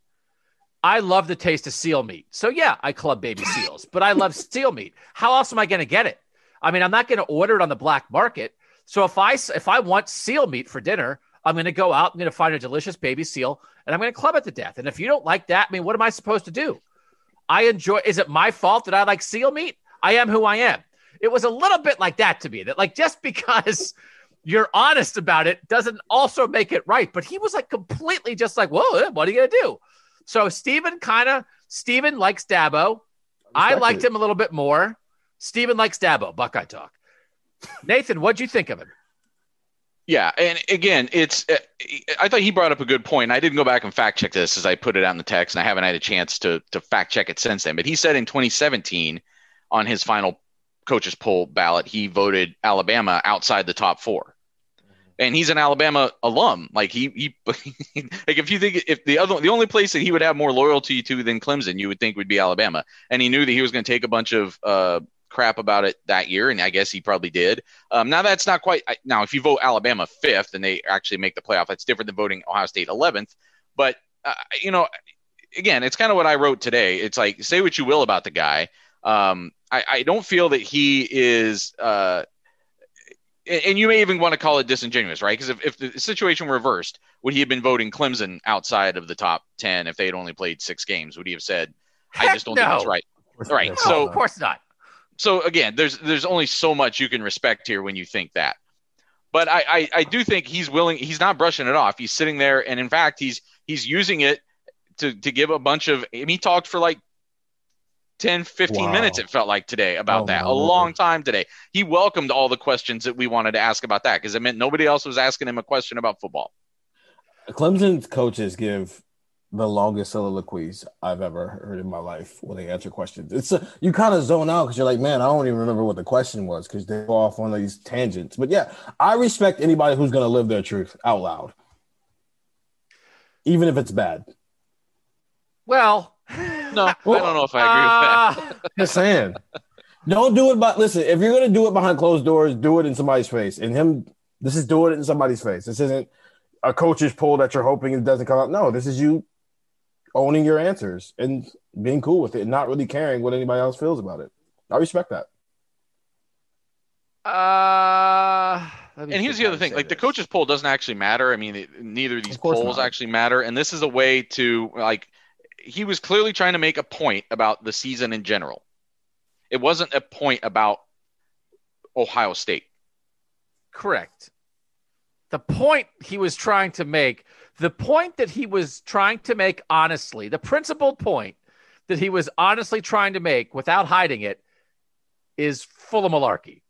I love the taste of seal meat. So yeah, I club baby *laughs* seals, but I love seal meat. How else am I going to get it? I mean, I'm not going to order it on the black market. So if I if I want seal meat for dinner, I'm going to go out. I'm going to find a delicious baby seal, and I'm going to club it to death. And if you don't like that, I mean, what am I supposed to do? I enjoy. Is it my fault that I like seal meat? I am who I am. It was a little bit like that to me. That like just because *laughs* you're honest about it doesn't also make it right. But he was like completely just like, whoa, what are you gonna do? So Stephen kind of Stephen likes Dabo. I Respect liked it. him a little bit more. Stephen likes Dabo. Buckeye talk. Nathan, what'd you think of him? Yeah, and again, it's. uh, I thought he brought up a good point. I didn't go back and fact check this as I put it out in the text, and I haven't had a chance to to fact check it since then. But he said in 2017, on his final coaches poll ballot, he voted Alabama outside the top four, and he's an Alabama alum. Like he he *laughs* like if you think if the other the only place that he would have more loyalty to than Clemson, you would think would be Alabama, and he knew that he was going to take a bunch of uh, crap about it that year, and I guess he probably did. Um, now that's not quite. Now if you vote Alabama fifth and they actually make the playoff, that's different than voting Ohio State eleventh. But uh, you know, again, it's kind of what I wrote today. It's like say what you will about the guy. Um, I, I don't feel that he is. Uh, and and you may even want to call it disingenuous, right? Because if, if the situation reversed, would he have been voting Clemson outside of the top 10 if they had only played six games? Would he have said, I *laughs* just don't think that's no. right? Right. No, So- of course not. so again, there's there's only so much you can respect here when you think that. But I, I, I do think he's willing. He's not brushing it off. He's sitting there, and in fact, he's he's using it to to give a bunch of. I mean, he talked for like 10, 15 Wow. minutes. It felt like today about Oh, that. my A Lord. long time today. He welcomed all the questions that we wanted to ask about that because it meant nobody else was asking him a question about football. Clemson's coaches give the longest soliloquies I've ever heard in my life when they answer questions. It's a, you kind of zone out because you're like, man, I don't even remember what the question was because they go off on these tangents. But yeah, I respect anybody who's going to live their truth out loud, even if it's bad. Well, No, I don't know if I agree with that. uh, *laughs* Just saying. Don't do it, but listen, if you're going to do it behind closed doors, do it in somebody's face. And him, this is doing it in somebody's face. This isn't a coach's poll that you're hoping it doesn't come out. No, this is you owning your answers and being cool with it and not really caring what anybody else feels about it. I respect that. Uh, And here's the other thing: say like the this. coaches poll doesn't actually matter. I mean, it, neither of these Of polls not. actually matter, and this is a way to like. He was clearly trying to make a point about the season in general. It wasn't a point about Ohio State. Correct. The point he was trying to make, the point that he was trying to make honestly, the principal point that he was honestly trying to make without hiding it is full of malarkey.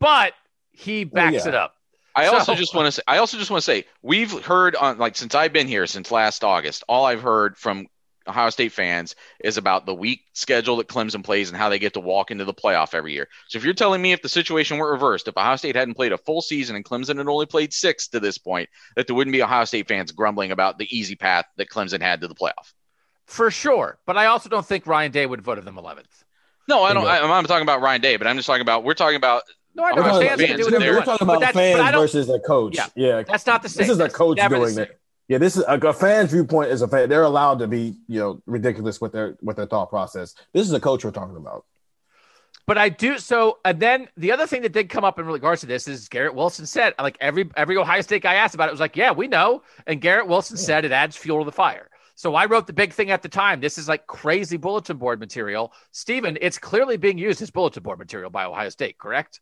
But he oh, backs yeah. it up. I So- also just want to say, I also just want to say, we've heard on like since I've been here since last August, all I've heard from Ohio State fans is about the weak schedule that Clemson plays and how they get to walk into the playoff every year. So if you're telling me if the situation were reversed, if Ohio State hadn't played a full season and Clemson had only played six to this point, that there wouldn't be Ohio State fans grumbling about the easy path that Clemson had to the playoff. For sure. But I also don't think Ryan Day would vote of them 11th. No, I don't. I, I'm not talking about Ryan Day, but I'm just talking about we're talking about No, I We're know. talking Fans about can fans. do what they We're We're talking about but fans versus a coach. Yeah. Yeah, That's not the same. This is a coach doing it. Yeah, this is a, a fan's viewpoint is a fan. They're allowed to be, you know, ridiculous with their with their thought process. This is a coach we're talking about. But I do so, and then the other thing that did come up in regards to this is Garrett Wilson said, like every every Ohio State guy asked about it was like, yeah, we know, and Garrett Wilson said it adds fuel to the fire. So I wrote the big thing at the time. This is like crazy bulletin board material, Stephen. It's clearly being used as bulletin board material by Ohio State, correct?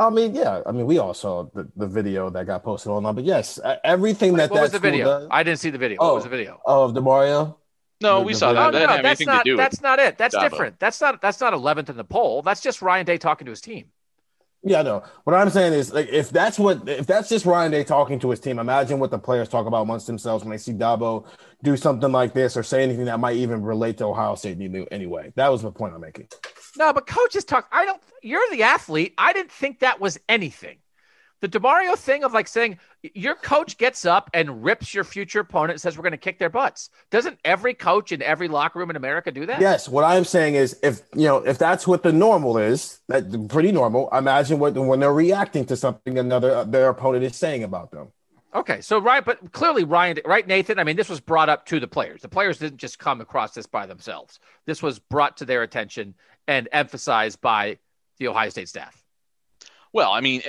I mean, yeah, I mean, we all saw the, the video that got posted online, but yes, uh, everything that what that was the video? does- I didn't see the video. Oh. what was the video? of Demario. no. The- We the saw video- that. Oh, That no, didn't that's anything not. to do with That's not it. That's Dabo. different. That's not. That's not eleventh in the poll. That's just Ryan Day talking to his team. Yeah, no. What I'm saying is, like, if that's what, if that's just Ryan Day talking to his team, imagine what the players talk about amongst themselves when they see Dabo do something like this or say anything that might even relate to Ohio State any- anyway. That was the point I'm making. No, but coaches talk. I don't. You're the athlete. I didn't think that was anything. The Demario thing of like saying your coach gets up and rips your future opponent and says we're going to kick their butts. Doesn't every coach in every locker room in America do that? Yes, what I'm saying is, if you know, if that's what the normal is, that pretty normal. Imagine what when they're reacting to something another uh, their opponent is saying about them. Okay, so right, but clearly Ryan, right, Nathan? I mean, this was brought up to the players. The players didn't just come across this by themselves. This was brought to their attention and emphasized by the Ohio State staff. Well, I mean,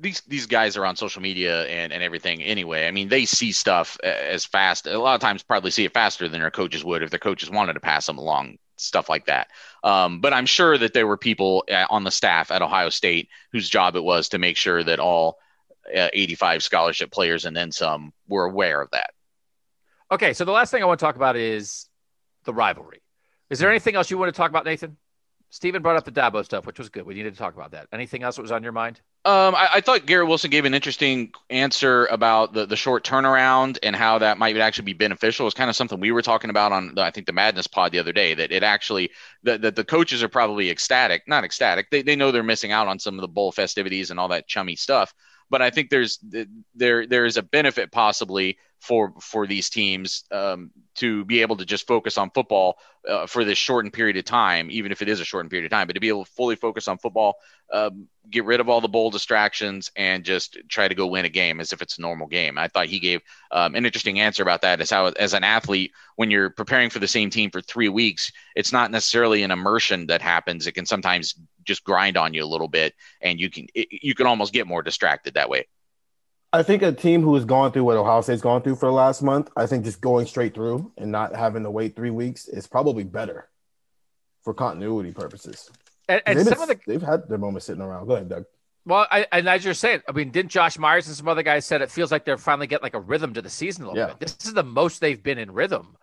these these guys are on social media and, and everything anyway. I mean, they see stuff as fast. A lot of times, probably see it faster than their coaches would if their coaches wanted to pass them along, stuff like that. Um, but I'm sure that there were people uh, on the staff at Ohio State whose job it was to make sure that all uh, 85 scholarship players and then some were aware of that. Okay, so the last thing I want to talk about is the rivalry. Is there anything else you want to talk about, Nathan? Stephen brought up the Dabo stuff, which was good. We needed to talk about that. Anything else that was on your mind? Um, I, I thought Garrett Wilson gave an interesting answer about the, the short turnaround and how that might actually be beneficial. It's kind of something we were talking about on the, I think the Madness Pod the other day. That it actually that the, the coaches are probably ecstatic, not ecstatic. They they know they're missing out on some of the bowl festivities and all that chummy stuff. But I think there's there there is a benefit possibly for for these teams um, to be able to just focus on football uh, for this shortened period of time, even if it is a shortened period of time. But to be able to fully focus on football, um, get rid of all the bowl distractions, and just try to go win a game as if it's a normal game. I thought he gave um, an interesting answer about that. Is how as an athlete, when you're preparing for the same team for three weeks, it's not necessarily an immersion that happens. It can sometimes just grind on you a little bit, and you can it, you can almost get more distracted that way. I think a team who has gone through what Ohio State's gone through for the last month, I think just going straight through and not having to wait three weeks is probably better for continuity purposes. And, and some of the they've had their moments sitting around. Go ahead, Doug. well, I, and as you're saying, I mean, didn't Josh Myers and some other guys said it feels like they're finally getting like a rhythm to the season a little Yeah. bit. This is the most they've been in rhythm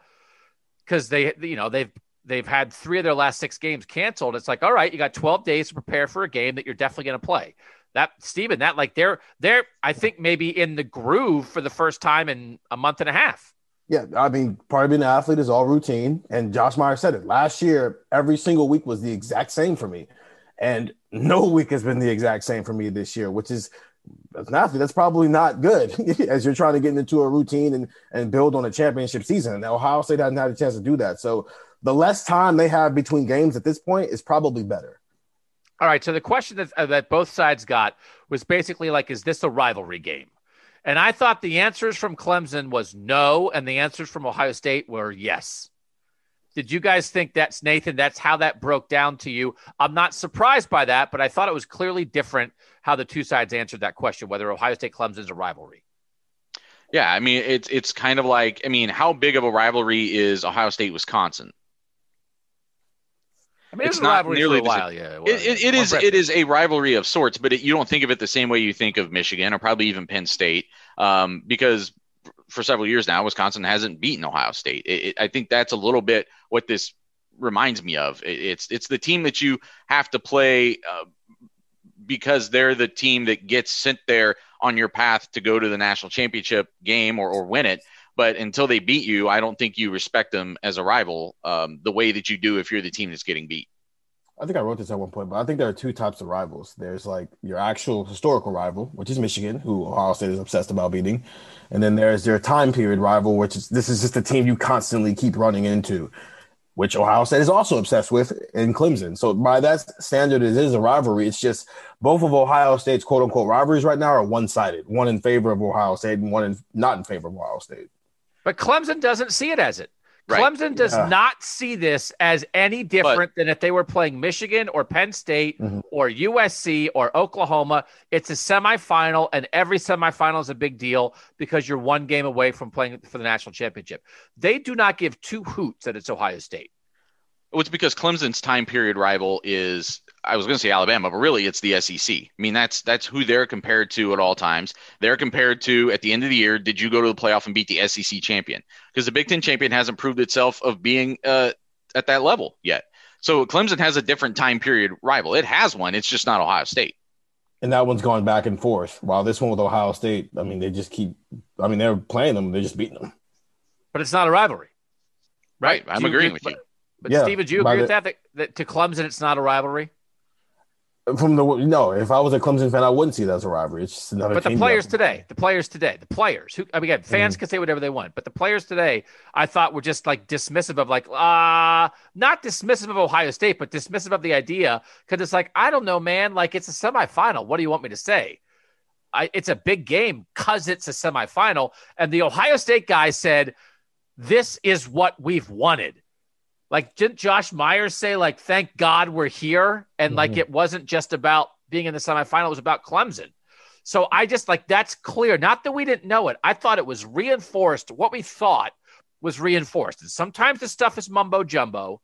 because they, you know, they've they've had three of their last six games canceled. It's like, all right, you got 12 days to prepare for a game that you're definitely going to play. That Stephen, that like they're they're I think maybe in the groove for the first time in a month and a half. Yeah, I mean, part of being an athlete is all routine. And Josh Meyer said it last year. Every single week was the exact same for me, and *laughs* no week has been the exact same for me this year. Which is, as an athlete, that's probably not good *laughs* as you're trying to get into a routine and and build on a championship season. And Ohio State hasn't had a chance to do that. So the less time they have between games at this point is probably better. All right. So the question that, uh, that both sides got was basically like, is this a rivalry game? And I thought the answers from Clemson was no, and the answers from Ohio State were yes. Did you guys think that's Nathan? That's how that broke down to you. I'm not surprised by that, but I thought it was clearly different how the two sides answered that question, whether Ohio State Clemson is a rivalry. Yeah, I mean it's it's kind of like I mean, how big of a rivalry is Ohio State Wisconsin? I mean, It's not nearly for a while. Yeah, It, it, it is it is a rivalry of sorts, but it, you don't think of it the same way you think of Michigan or probably even Penn State, um, because for several years now, Wisconsin hasn't beaten Ohio State. It, I think that's a little bit what this reminds me of. It, it's it's the team that you have to play uh, because they're the team that gets sent there on your path to go to the national championship game or, or win it. But until they beat you, I don't think you respect them as a rival um, the way that you do if you're the team that's getting beat. I think I wrote this at one point, but I think there are two types of rivals. There's like your actual historical rival, which is Michigan, who Ohio State is obsessed about beating, and then there's your time period rival, which is this is just a team you constantly keep running into, which Ohio State is also obsessed with in Clemson. So by that standard, it is a rivalry. It's just both of Ohio State's quote unquote rivalries right now are one sided, one in favor of Ohio State and one in, not in favor of Ohio State. But Clemson doesn't see it as it. Right. Clemson does Yeah. not see this as any different than if they were playing Michigan or Penn State Mhm. or USC or Oklahoma. It's a semifinal, and every semifinal is a big deal because you're one game away from playing for the national championship. They do not give two hoots that it's Ohio State. Well, it's because Clemson's time period rival is I was going to say Alabama, but really it's the SEC. I mean, that's that's who they're compared to at all times. They're compared to at the end of the year. Did you go to the playoff and beat the SEC champion? Because the Big Ten champion hasn't proved itself of being uh, at that level yet. So Clemson has a different time period rival. It has one. It's just not Ohio State. And that one's going back and forth. While this one with Ohio State, I mean, they just keep, I mean, they're playing them, they're just beating them. But it's not a rivalry. Right. I'm you agreeing agree- with you. But Yeah, Steve, would you by agree with that, that? That to Clemson, it's not a rivalry? From the no, if I was a Clemson fan, I wouldn't see that as a rivalry. It's just another. But the players that- today, the players today, the players who, I mean, again, fans can say whatever they want, but the players today, I thought were just like dismissive of like, ah, not dismissive of Ohio State, but dismissive of the idea because it's like, I don't know, man. Like it's a semifinal. What do you want me to say? I, it's a big game because it's a semifinal. And the Ohio State guy said, this is what we've wanted. Like, didn't Josh Myers say, like, thank God we're here? And like, Mhm. it wasn't just about being in the semifinal, it was about Clemson. So I just like that's clear. Not that we didn't know it. I thought it was reinforced. What we thought was reinforced. And sometimes the stuff is mumbo jumbo,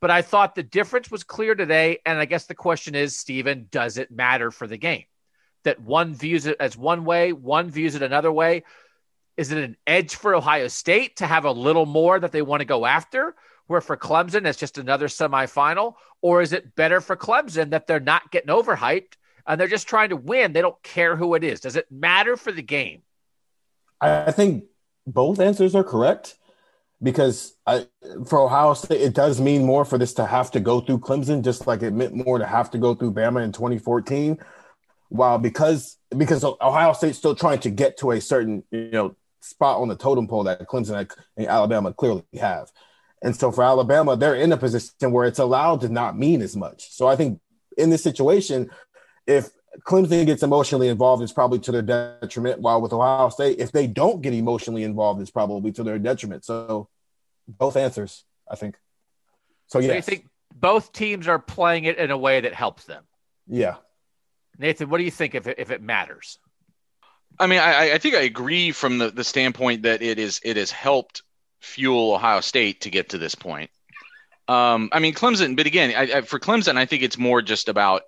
but I thought the difference was clear today. And I guess the question is, Stephen, does it matter for the game? That one views it as one way, one views it another way. Is it an edge for Ohio State to have a little more that they want to go after? Where for Clemson, it's just another semifinal? Or is it better for Clemson that they're not getting overhyped and they're just trying to win? They don't care who it is. Does it matter for the game? I think both answers are correct because I, for Ohio State, it does mean more for this to have to go through Clemson, just like it meant more to have to go through Bama in 2014. While because because Ohio State's still trying to get to a certain you know spot on the totem pole that Clemson and Alabama clearly have, and so for Alabama, they're in a position where it's allowed to not mean as much. So I think in this situation, if Clemson gets emotionally involved, it's probably to their detriment. While with Ohio State, if they don't get emotionally involved, it's probably to their detriment. So both answers, I think. So So yeah, you think both teams are playing it in a way that helps them? yeah, Nathan, what do you think if it, if it matters? I mean, I, I think I agree from the, the standpoint that it is it has helped fuel Ohio State to get to this point. Um, I mean, Clemson, but again, I, I, for Clemson, I think it's more just about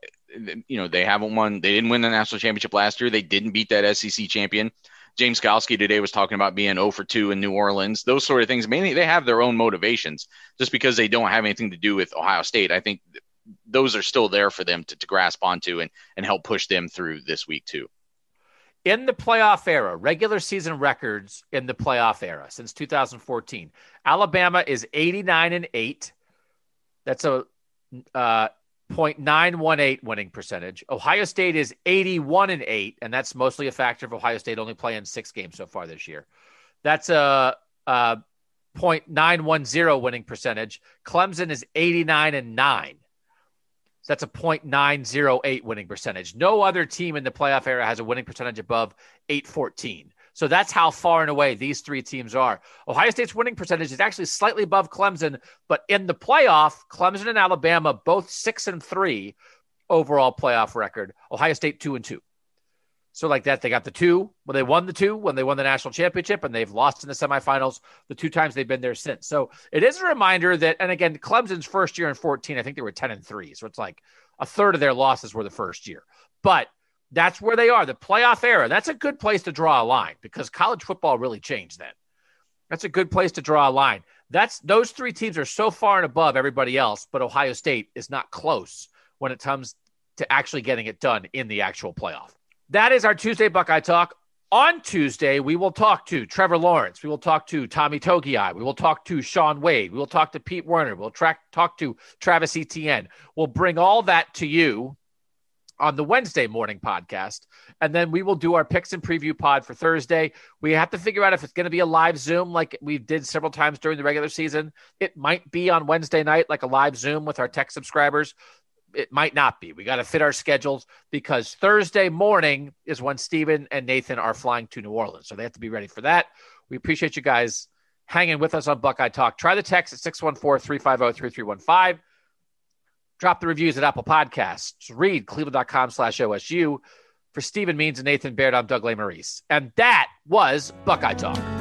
you know they haven't won, they didn't win the national championship last year, they didn't beat that SEC champion. James Skalski today was talking about being 0 for 2 in New Orleans, those sort of things. Mainly, they have their own motivations just because they don't have anything to do with Ohio State. I think those are still there for them to, to grasp onto and, and help push them through this week, too. In the playoff era, regular season records in the playoff era since 2014, Alabama is 89 and 8. That's a uh, 0.918 winning percentage. Ohio State is 81 and 8, and that's mostly a factor of Ohio State only playing six games so far this year. That's a, a 0.910 winning percentage. Clemson is 89 and 9. That's a 0.908 winning percentage. No other team in the playoff era has a winning percentage above 814. So that's how far and away these three teams are. Ohio State's winning percentage is actually slightly above Clemson, but in the playoff, Clemson and Alabama both six and three. overall playoff record. Ohio State two and two. So like that, they got the two when they won the two when they won the national championship, and they've lost in the semifinals the two times they've been there since. So it is a reminder that, and again, Clemson's first year in 14, I think they were 10 and three. So it's like a third of their losses were the first year. But that's where they are. The playoff era. That's a good place to draw a line because college football really changed then. That's a good place to draw a line. That's those three teams are so far and above everybody else, but Ohio State is not close when it comes to actually getting it done in the actual playoff. That is our Tuesday Buckeye Talk. On Tuesday, we will talk to Trevor Lawrence. We will talk to Tommy Togiai. We will talk to Shaun Wade. We will talk to Pete Werner. We'll track, talk to Travis Etienne. We'll bring all that to you on the Wednesday morning podcast. And then we will do our picks and preview pod for Thursday. We have to figure out if it's going to be a live Zoom like we did several times during the regular season. It might be on Wednesday night, like a live Zoom with our tech subscribers it might not be. We got to fit our schedules because Thursday morning is when Stephen and Nathan are flying to New Orleans. So they have to be ready for that. We appreciate you guys hanging with us on Buckeye Talk. Try the text at 614 350 3315. Drop the reviews at Apple Podcasts. Read cleveland.com slash OSU. For Stephen Means and Nathan Baird, I'm Doug Lesmerises. And that was Buckeye Talk.